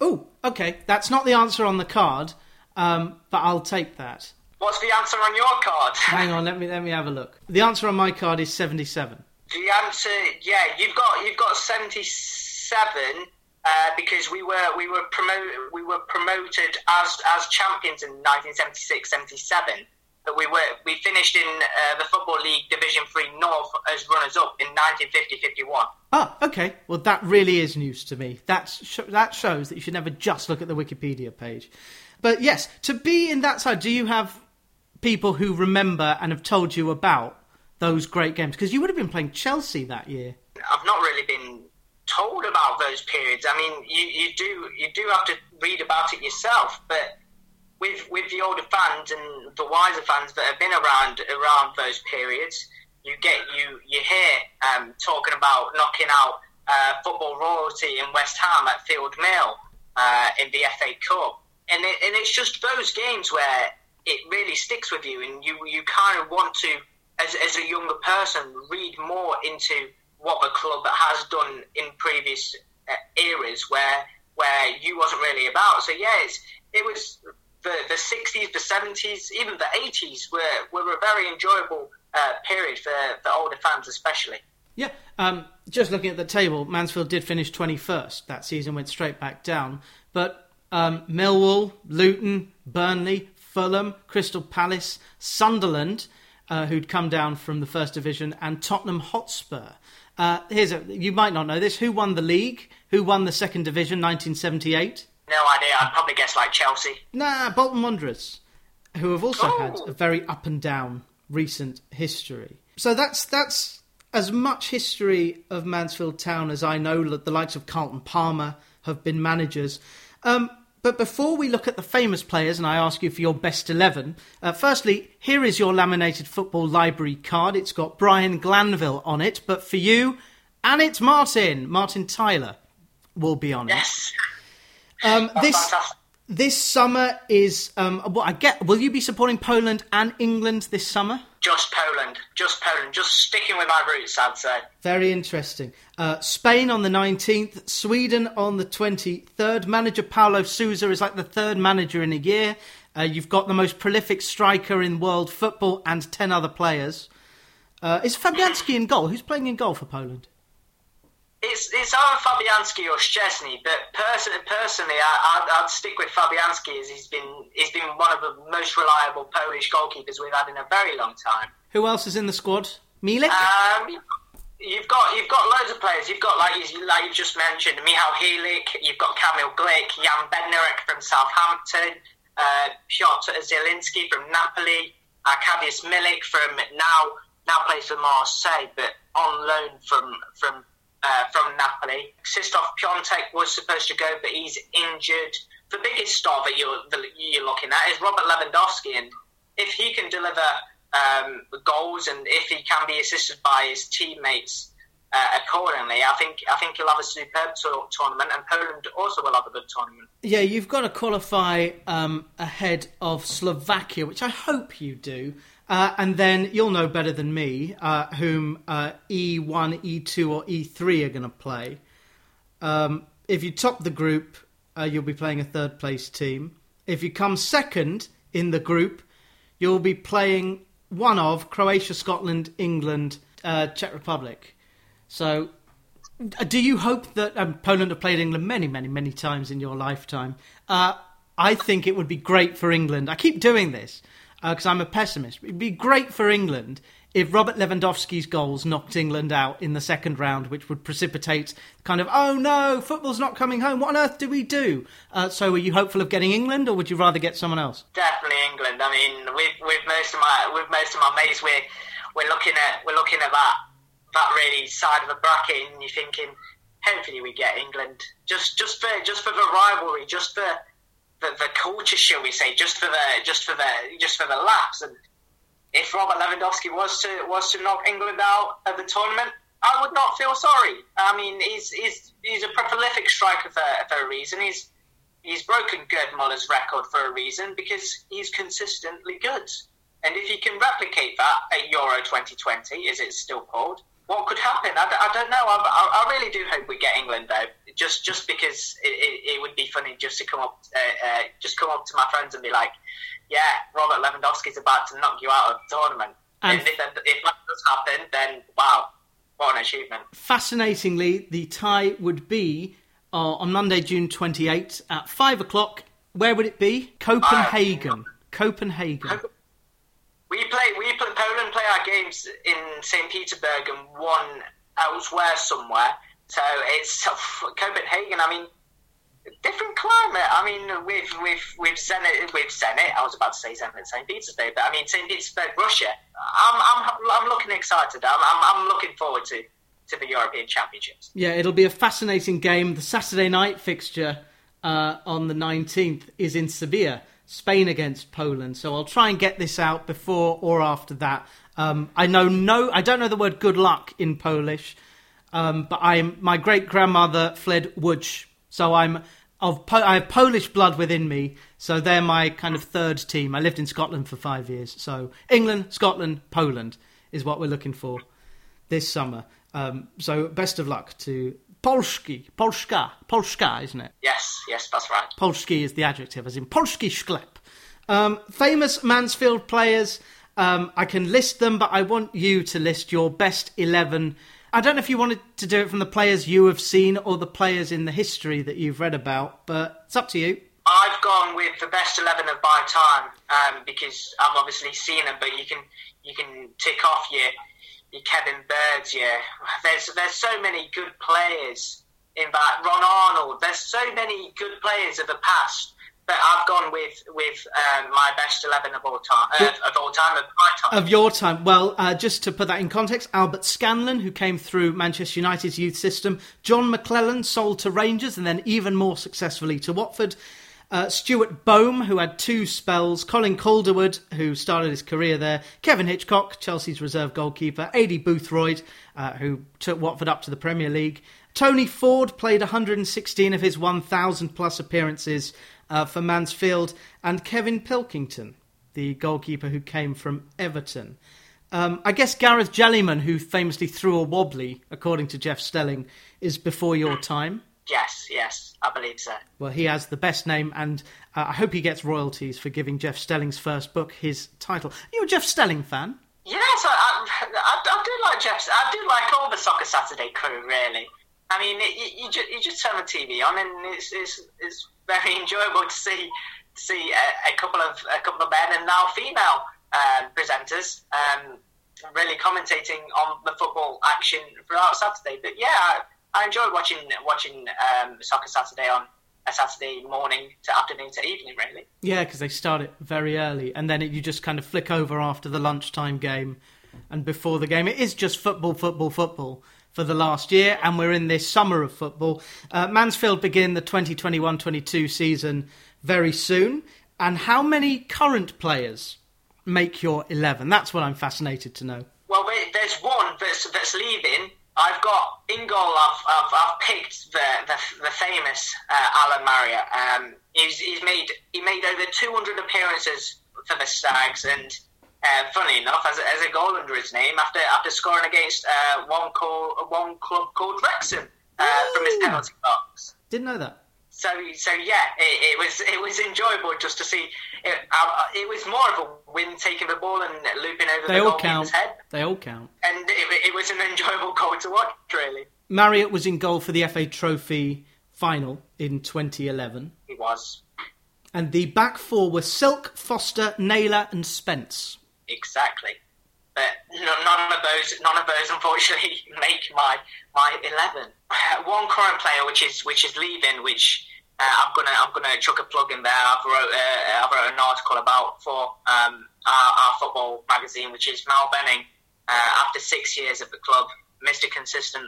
Oh, okay. That's not the answer on the card, um, but I'll take that. What's the answer on your card? Hang on, let me let me have a look. The answer on my card is seventy-seven. The answer, yeah, you've got you've got seventy-seven uh, because we were we were promoted we were promoted as as champions in 1976-77 that we were we finished in uh, the football league division 3 north as runners up in 1950-51 ah okay. Well that really is news to me. That's, that shows that you should never just look at the wikipedia page. But yes to be in that side do you have people who remember and have told you about those great games? Because you would have been playing chelsea that year. I've not really been told about those periods. I mean you, you do you do have to read about it yourself but with with the older fans and the wiser fans that have been around around those periods, you get you you hear um, talking about knocking out uh, football royalty in West Ham at Field Mill uh, in the FA Cup, and it, and it's just those games where it really sticks with you, and you you kind of want to, as as a younger person, read more into what the club has done in previous uh, eras where where you wasn't really about. So yeah, it's, it was the, the 60s, the 70s, even the 80s were, were a very enjoyable uh, period for, for older fans, especially. Yeah, um, just looking at the table, Mansfield did finish 21st. That season went straight back down. But um, Millwall, Luton, Burnley, Fulham, Crystal Palace, Sunderland, uh, who'd come down from the first division, and Tottenham Hotspur. Uh, here's a, you might not know this. Who won the league? Who won the second division, 1978? No idea. I'd probably guess like Chelsea. Nah, Bolton Wanderers, who have also Ooh. had a very up and down recent history. So that's that's as much history of Mansfield Town as I know. That the likes of Carlton Palmer have been managers. Um, but before we look at the famous players, and I ask you for your best 11, uh, firstly, here is your laminated football library card. It's got Brian Glanville on it, but for you, and it's Martin, Martin Tyler will be on yes. it. Um, this this summer is um, what I get. Will you be supporting Poland and England this summer? Just Poland, just Poland, just sticking with my roots. I'd say. Very interesting. Uh, Spain on the nineteenth, Sweden on the twenty third. Manager Paulo Sousa is like the third manager in a year. Uh, you've got the most prolific striker in world football and ten other players. Uh, is Fabianski in goal? Who's playing in goal for Poland? It's it's either Fabianski or Szczesny, but personally, personally, I, would stick with Fabianski as he's been he's been one of the most reliable Polish goalkeepers we've had in a very long time. Who else is in the squad? Milik. Um, you've got you've got loads of players. You've got like you like you just mentioned, Michał Helik. You've got Kamil Glik, Jan Bednarek from Southampton, uh, Piotr Zielinski from Napoli, Arkadiusz Milik from now now plays for Marseille, but on loan from from uh, from Napoli. Krzysztof Piątek was supposed to go, but he's injured. The biggest star that you're, that you're looking at is Robert Lewandowski, and if he can deliver um, goals and if he can be assisted by his teammates uh, accordingly, I think I think he'll have a superb tournament, and Poland also will have a good tournament. Yeah, you've got to qualify um, ahead of Slovakia, which I hope you do. Uh, and then you'll know better than me uh, whom uh, E1, E2, or E3 are going to play. Um, if you top the group, uh, you'll be playing a third place team. If you come second in the group, you'll be playing one of Croatia, Scotland, England, uh, Czech Republic. So, uh, do you hope that um, Poland have played England many, many, many times in your lifetime? I think it would be great for England. I keep doing this because uh, I'm a pessimist. It'd be great for England if Robert Lewandowski's goals knocked England out in the second round, which would precipitate kind of, oh no, football's not coming home. What on earth do we do? Uh, so, are you hopeful of getting England, or would you rather get someone else? Definitely England. I mean, with, with most of my with most of my mates, we're we're looking at we're looking at that that really side of the bracket, and you're thinking, hopefully we get England just just for just for the rivalry, just for the, the culture, shall we say, just for the just for the just for the laughs. And if Robert Lewandowski was to was to knock England out of the tournament, I would not feel sorry. I mean, he's he's he's a prolific striker for, for a reason. He's he's broken Gerd Muller's record for a reason because he's consistently good. And if he can replicate that at Euro 2020, as it's still called, what could happen? I, I don't know. I, I, really do hope we get England though, just just because it, it, it would be funny just to come up, uh, uh, just come up to my friends and be like, "Yeah, Robert Lewandowski's about to knock you out of the tournament." And, and if, if that does happen, then wow, what an achievement! Fascinatingly, the tie would be uh, on Monday, June twenty eighth at five o'clock. Where would it be? Copenhagen. Copenhagen. We play. We play, Poland play our games in St. Petersburg and one elsewhere somewhere. So it's Copenhagen. I mean, different climate. I mean, with with with Zenit, with Zenit, I was about to say Zenit St. Petersburg, but I mean St. Petersburg, Russia. I'm I'm I'm looking excited. I'm I'm, I'm looking forward to to the European Championships. Yeah, it'll be a fascinating game. The Saturday night fixture uh, on the 19th is in Sevilla. Spain against Poland. So I'll try and get this out before or after that. Um, I know no, I don't know the word good luck in Polish, um, but I'm my great grandmother fled Łódź, so I'm of po- I have Polish blood within me. So they're my kind of third team. I lived in Scotland for five years, so England, Scotland, Poland is what we're looking for this summer. Um, so best of luck to Polski, Polska, Polska, isn't it? Yes, yes, that's right. Polski is the adjective, as in Polski sklep. Um, famous Mansfield players. Um, I can list them, but I want you to list your best 11. I don't know if you wanted to do it from the players you have seen or the players in the history that you've read about, but it's up to you. I've gone with the best 11 of my time um, because I've obviously seen them, but you can you can tick off your your Kevin Birds, yeah. There's there's so many good players in that. Ron Arnold. There's so many good players of the past. But I've gone with with um, my best eleven of all time, uh, of all time, of my time. Of your time. Well, uh, just to put that in context, Albert Scanlon, who came through Manchester United's youth system, John McClelland sold to Rangers, and then even more successfully to Watford. Uh, Stuart Boehme, who had two spells, Colin Calderwood, who started his career there, Kevin Hitchcock, Chelsea's reserve goalkeeper, Aidy Boothroyd, uh, who took Watford up to the Premier League. Tony Ford played 116 of his 1,000 plus appearances uh, for Mansfield, and Kevin Pilkington, the goalkeeper who came from Everton. Um, I guess Gareth Jellyman, who famously threw a wobbly, according to Jeff Stelling, is before your time. Yes, yes, I believe so. Well, he has the best name, and uh, I hope he gets royalties for giving Jeff Stelling's first book his title. Are you a Jeff Stelling fan? Yes, I, I, I, I do like Jeff. I do like all the Soccer Saturday crew, really. I mean, it, you, you, just, you just turn the TV on, and it's, it's, it's very enjoyable to see to see a, a couple of a couple of men and now female um, presenters um, really commentating on the football action throughout Saturday. But yeah, I, enjoyed watching watching um, Soccer Saturday on a Saturday morning to afternoon to evening, really. Yeah, because they start it very early, and then it, you just kind of flick over after the lunchtime game and before the game. It is just football, football, football for the last year, and we're in this summer of football. Uh, Mansfield begin the 2021 22 season very soon. And how many current players make your 11? That's what I'm fascinated to know. Well, there's one that's, that's leaving. I've got in goal. I've, I've, I've picked the the, the famous uh, Alan Marriott. Um, he's, he's made he made over 200 appearances for the Stags, and uh, funny enough, as a, as a goal under his name after after scoring against uh, one call, one club called Wrexham uh, from his penalty box. Didn't know that. So so yeah, it, it, was it was enjoyable just to see. It, uh, it was more of a win taking the ball and looping over they the all count. head. They all count. And it, it was an enjoyable goal to watch, really. Marriott was in goal for the FA Trophy final in 2011. He was. And the back four were Silk, Foster, Naylor, and Spence. Exactly. But none of those, none of those, unfortunately, make my my eleven. One current player, which is which is leaving, which uh, I'm gonna I'm gonna chuck a plug in there. I've wrote uh, I've wrote an article about for um, our, our, football magazine, which is Mal Benning. Uh, after six years at the club, Mr. Consistent,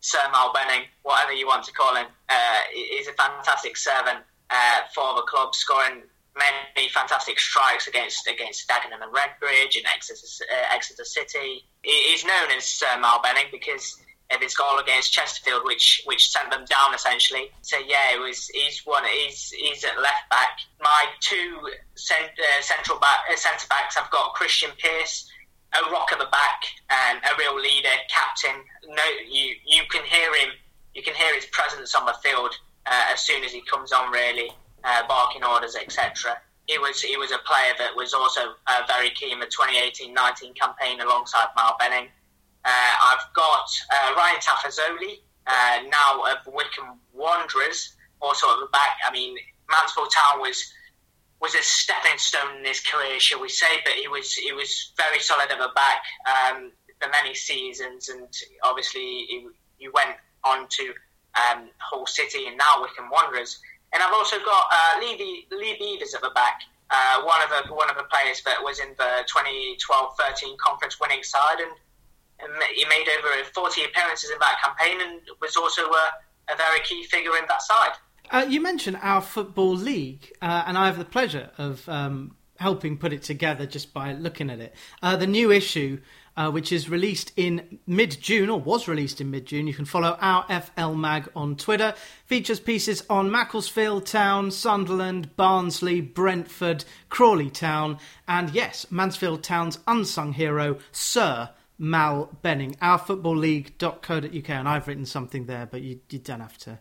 Sir Mal Benning, whatever you want to call him, uh, is a fantastic servant uh, for the club, scoring many fantastic strikes against against Dagenham and Redbridge and Exeter, uh, Exeter City. He is known as Sir Mal Benning because of his goal against Chesterfield, which which sent them down essentially. So yeah, it was he's one he's he's at left back. My two cent, uh, central back uh, centre backs, I've got Krystian Pearce, a rock at the back and a real leader, captain. No, you you can hear him, you can hear his presence on the field uh, as soon as he comes on. Really, uh, barking orders, etc. He was he was a player that was also uh, very key in the 2018-19 campaign alongside Mal Benning. Uh, I've got uh, Ryan Tafazolli, now of Wycombe Wanderers, also at the back. I mean, Mansfield Town was was a stepping stone in his career, shall we say? But he was he was very solid at the back um, for many seasons, and obviously he, he went on to um, Hull City and now Wycombe Wanderers. And I've also got uh, Lee, Beevers at the back, uh, one of the one of the players that was in the 2012-13 conference winning side, and, and, he made over 40 appearances in that campaign, and was also a, a very key figure in that side. Uh, you mentioned our football league, uh, and I have the pleasure of um, helping put it together just by looking at it. Uh, the new issue uh, which is released in mid June, or was released in mid June. You can follow our FL Mag on Twitter. Features pieces on Macclesfield Town, Sunderland, Barnsley, Brentford, Crawley Town, and yes, Mansfield Town's unsung hero, Sir Mal Benning. Ourfootballleague.co.uk, and I've written something there, but you, you don't have to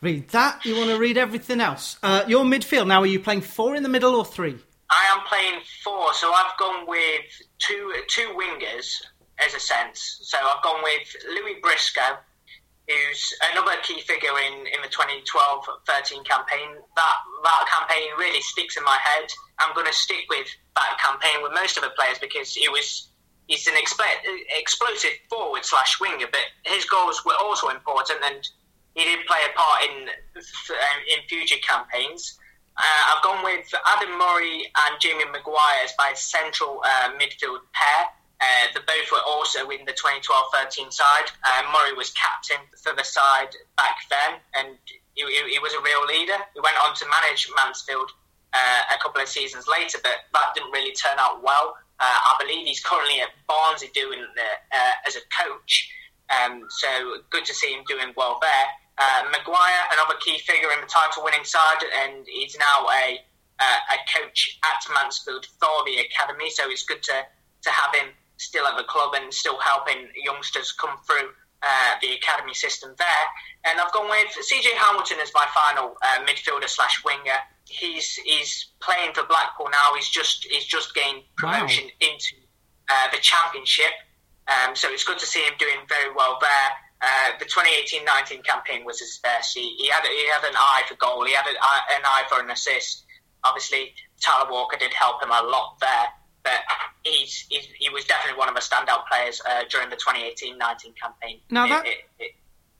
read that. You want to read everything else. Uh, your midfield now, are you playing four in the middle or three? I am playing four, so I've gone with two two wingers as a sense. So I've gone with Louis Briscoe, who's another key figure in, in the 2012-13 campaign. That that campaign really sticks in my head. I'm going to stick with that campaign with most of the players because it was he's an explosive forward slash winger, but his goals were also important, and he did play a part in in future campaigns. Uh, I've gone with Adam Murray and Jamie McGuire as my central uh, midfield pair. Uh, the both were also in the 2012-13 side. Uh, Murray was captain for the side back then, and he, he, he was a real leader. He went on to manage Mansfield uh, a couple of seasons later, but that didn't really turn out well. Uh, I believe he's currently at Barnsley doing as a coach, um, so good to see him doing well there. Uh, McGuire, another key figure in the title-winning side, and he's now a uh, a coach at Mansfield for the academy. So it's good to to have him still at the club and still helping youngsters come through uh, the academy system there. And I've gone with CJ Hamilton as my final uh, midfielder slash winger. He's he's playing for Blackpool now. He's just he's just gained promotion wow. into uh, the championship. Um, so it's good to see him doing very well there. Uh, the 2018-19 campaign was his best. He, he, had he had an eye for goal. He had an eye, an eye for an assist. Obviously, Tyler Walker did help him a lot there, but he's, he's he was definitely one of the standout players uh, during the 2018-19 campaign. Now that It- it- it-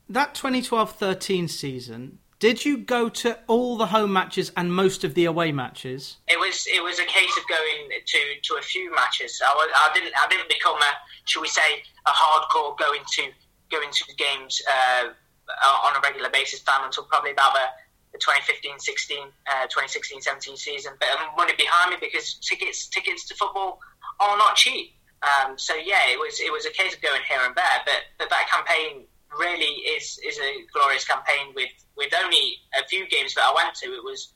that 2012-13 season, did you go to all the home matches and most of the away matches? It was it was a case of going to, to a few matches. I, was, I didn't I didn't become a should we say a hardcore going to going to the games uh, on a regular basis fan until probably about the, the 2015-16, uh, 2016-17 season. But um, money behind me because tickets tickets to football are not cheap. Um, so yeah, it was it was a case of going here and there. But but that campaign really is is a glorious campaign with with only a few games that I went to. It was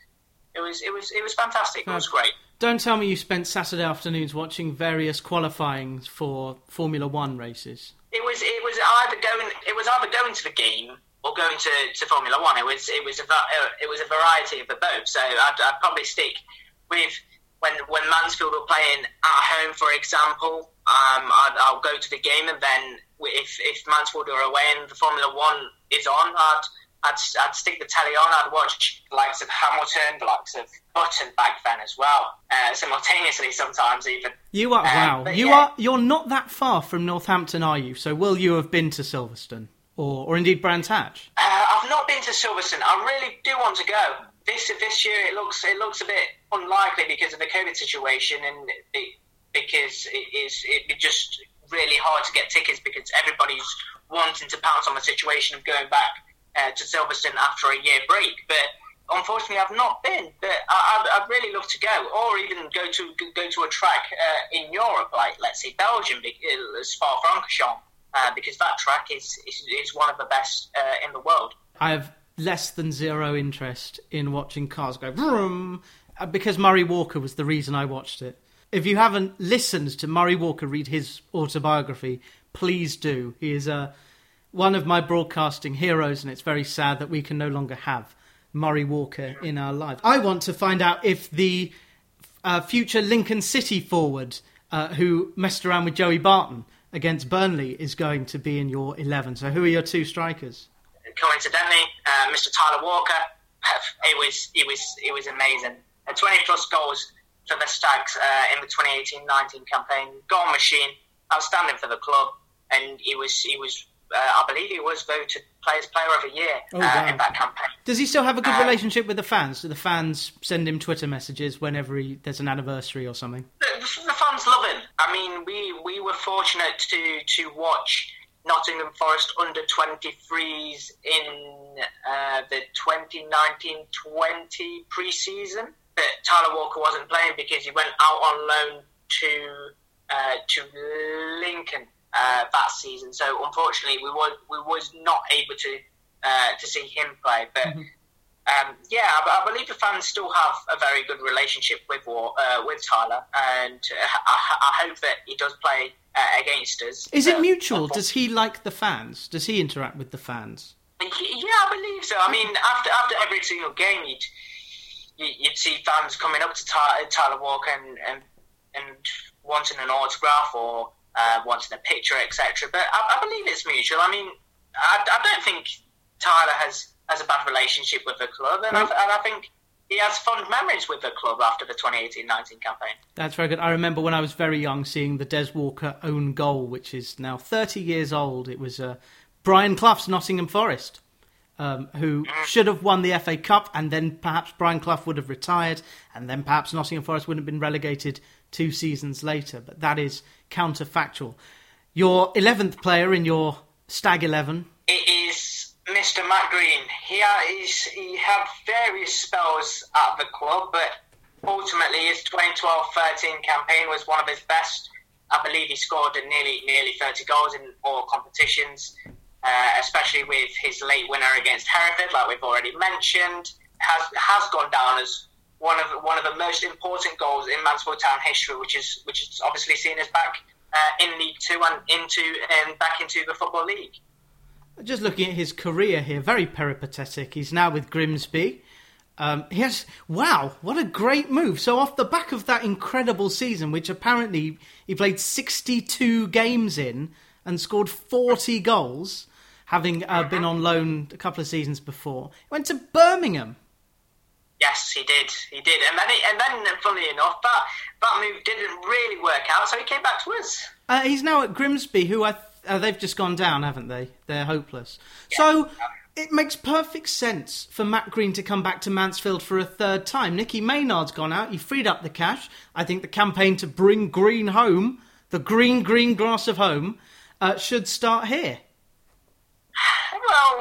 it was it was it was fantastic. It was great. Don't tell me you spent Saturday afternoons watching various qualifying for Formula One races. It was it was either going it was either going to the game or going to, to Formula One. It was it was a uh, it was a variety of the both. So I'd, I'd probably stick with when when Mansfield were playing at home, for example. Um, I'd, I'll go to the game, and then if if Mansfield are away and the Formula One is on, I'd I'd, I'd stick the telly on. I'd watch the likes of Hamilton, the likes of Button back then as well, uh, simultaneously sometimes even. You are Um, wow. You yeah. are you're not that far from Northampton, are you? So will you have been to Silverstone or or indeed Brands Hatch? Uh, I've not been to Silverstone. I really do want to go. This this year it looks it looks a bit unlikely because of the COVID situation and it, because it is it just really hard to get tickets because everybody's wanting to pounce on the situation of going back uh, to Silverstone after a year break. But unfortunately, I've not been. But I, I'd, I'd really love to go, or even go to go to a track uh, in Europe, like let's say Belgium, uh, Spa-Francorchamps, uh, because that track is, is is one of the best uh, in the world. I have less than zero interest in watching cars go vroom uh, because Murray Walker was the reason I watched it. If you haven't listened to Murray Walker read his autobiography, please do. He is uh, one of my broadcasting heroes, and it's very sad that we can no longer have Murray Walker in our lives. I want to find out if the uh, future Lincoln City forward uh, who messed around with Joey Barton against Burnley is going to be in your 11. So, who are your two strikers? coincidentally, uh, Mr. Tyler Walker, it was it was it was amazing. Uh, 20 plus goals for the Stags uh, in the 2018-19 campaign. Goal machine, outstanding for the club, and he was he was uh, I believe he was voted Players Player of the Year Oh, uh, wow. in that campaign. Does he still have a good Um, relationship with the fans? Do the fans send him Twitter messages whenever he, there's an anniversary or something? The, the fans love him. I mean, we, we were fortunate to to watch Nottingham Forest under 23s in uh, the 2019-20 pre-season. But Tyler Walker wasn't playing because he went out on loan to uh, to Lincoln uh, that season. So unfortunately, we was we was not able to uh, to see him play. But um, yeah, I, I believe the fans still have a very good relationship with uh, with Tyler, and uh, I, I hope that he does play uh, against us. Is it mutual? Does he like the fans? Does he interact with the fans? Yeah, I believe so. I mean, after after every single game, you'd you- you'd see fans coming up to Ty- Tyler Walker and, and and wanting an autograph or uh, wanting a picture, etc. But I, I believe it's mutual. I mean, I, I don't think Tyler has has a bad relationship with the club, and, I, and I think he has fond memories with the club after the 2018-19 campaign. That's very good. I remember when I was very young seeing the Des Walker own goal, which is now 30 years old. It was uh, Brian Clough's Nottingham Forest, um, who should have won the FA Cup, and then perhaps Brian Clough would have retired, and then perhaps Nottingham Forest wouldn't have been relegated two seasons later. But that is counterfactual. Your 11th player in your Stag 11, It is Mr. Matt Green. He, ha- he's, he had various spells at the club, but ultimately his 2012-13 campaign was one of his best. I believe he scored nearly nearly 30 goals in all competitions, uh, especially with his late winner against Hereford, like we've already mentioned. Has has gone down as one of one of the most important goals in Mansfield Town history, which is which is obviously seen as back uh, in League Two and into and back into the Football League. Just looking at his career here, very peripatetic. He's now with Grimsby. Um, he has, wow, what a great move. So, off the back of that incredible season, which apparently he played 62 games in and scored 40 goals, having uh, been on loan a couple of seasons before. He went to Birmingham. Yes, he did. He did, and then, he, and then, funnily enough, that that move didn't really work out, so he came back to us. Uh, he's now at Grimsby, who I th- uh, they've just gone down, haven't they? They're hopeless. Yeah. So it makes perfect sense for Matt Green to come back to Mansfield for a third time. Nicky Maynard's gone out. He freed up the cash. I think the campaign to bring Green home, the green, green grass of home, uh, should start here. Well,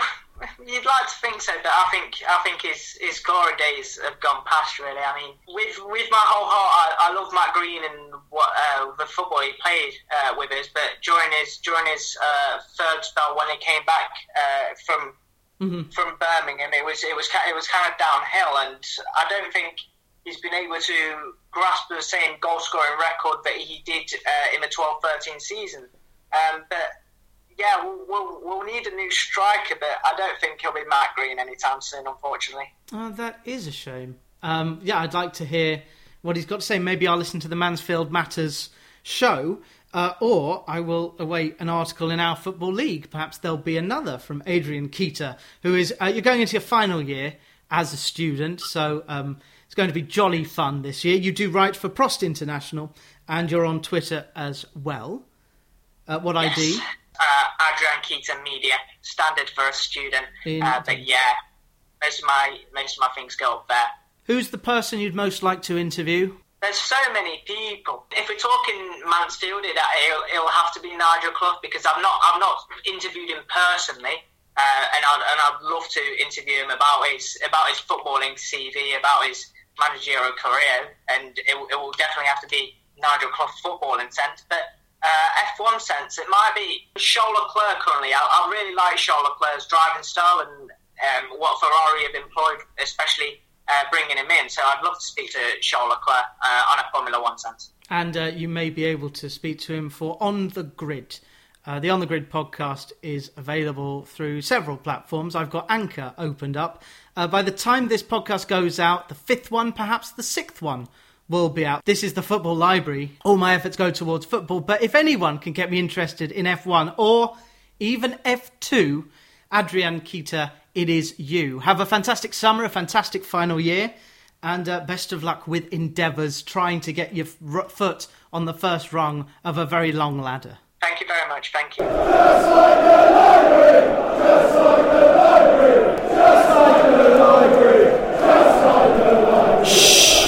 You'd like to think so, but I think I think his his glory days have gone past. Really, I mean, with with my whole heart, I, I love Matt Green and what uh, the football he played uh, with us. But during his during his uh, third spell, when he came back uh, from mm-hmm. from Birmingham, it was it was it was kind of downhill, and I don't think he's been able to grasp the same goal scoring record that he did uh, in the 12-13 season. Um, but yeah, we'll, we'll, we'll, need a new striker, but I don't think he'll be Matt Green anytime soon, unfortunately. Oh, that is a shame. Um, yeah, I'd like to hear what he's got to say. Maybe I'll listen to the Mansfield Matters show, uh, or I will await an article in our Football League. Perhaps there'll be another from Adrian Kita, who is, uh, you're going into your final year as a student, so um, it's going to be jolly fun this year. You do write for Prost International, and you're on Twitter as well. Uh, what yes. ID? Uh, Adrian Kita Media, standard for a student. Uh, but yeah, most of my most of my things go up there. Who's the person you'd most like to interview? There's so many people. If we're talking Mansfield, it, will it'll have to be Nigel Clough because I've not I've not interviewed him personally, uh, and I'd and I'd love to interview him about his about his footballing CV, about his managerial career, and it, it will definitely have to be Nigel Clough footballing sense. But uh, F1 sense, it might be Charles Leclerc currently. I, I really like Charles Leclerc's driving style and um, what Ferrari have employed, especially uh, bringing him in. So I'd love to speak to Charles Leclerc uh, on a Formula One sense. And uh, you may be able to speak to him for On the Grid. Uh, the On the Grid podcast is available through several platforms. I've got Anchor opened up. Uh, by the time this podcast goes out, the fifth one, perhaps the sixth one, will be out. This is the football library. All my efforts go towards football, but if anyone can get me interested in F1 or even F2, Adrian Kita, it is you. Have a fantastic summer, a fantastic final year, and uh, best of luck with endeavours trying to get your f- foot on the first rung of a very long ladder. Thank you very much. Thank you. Shh.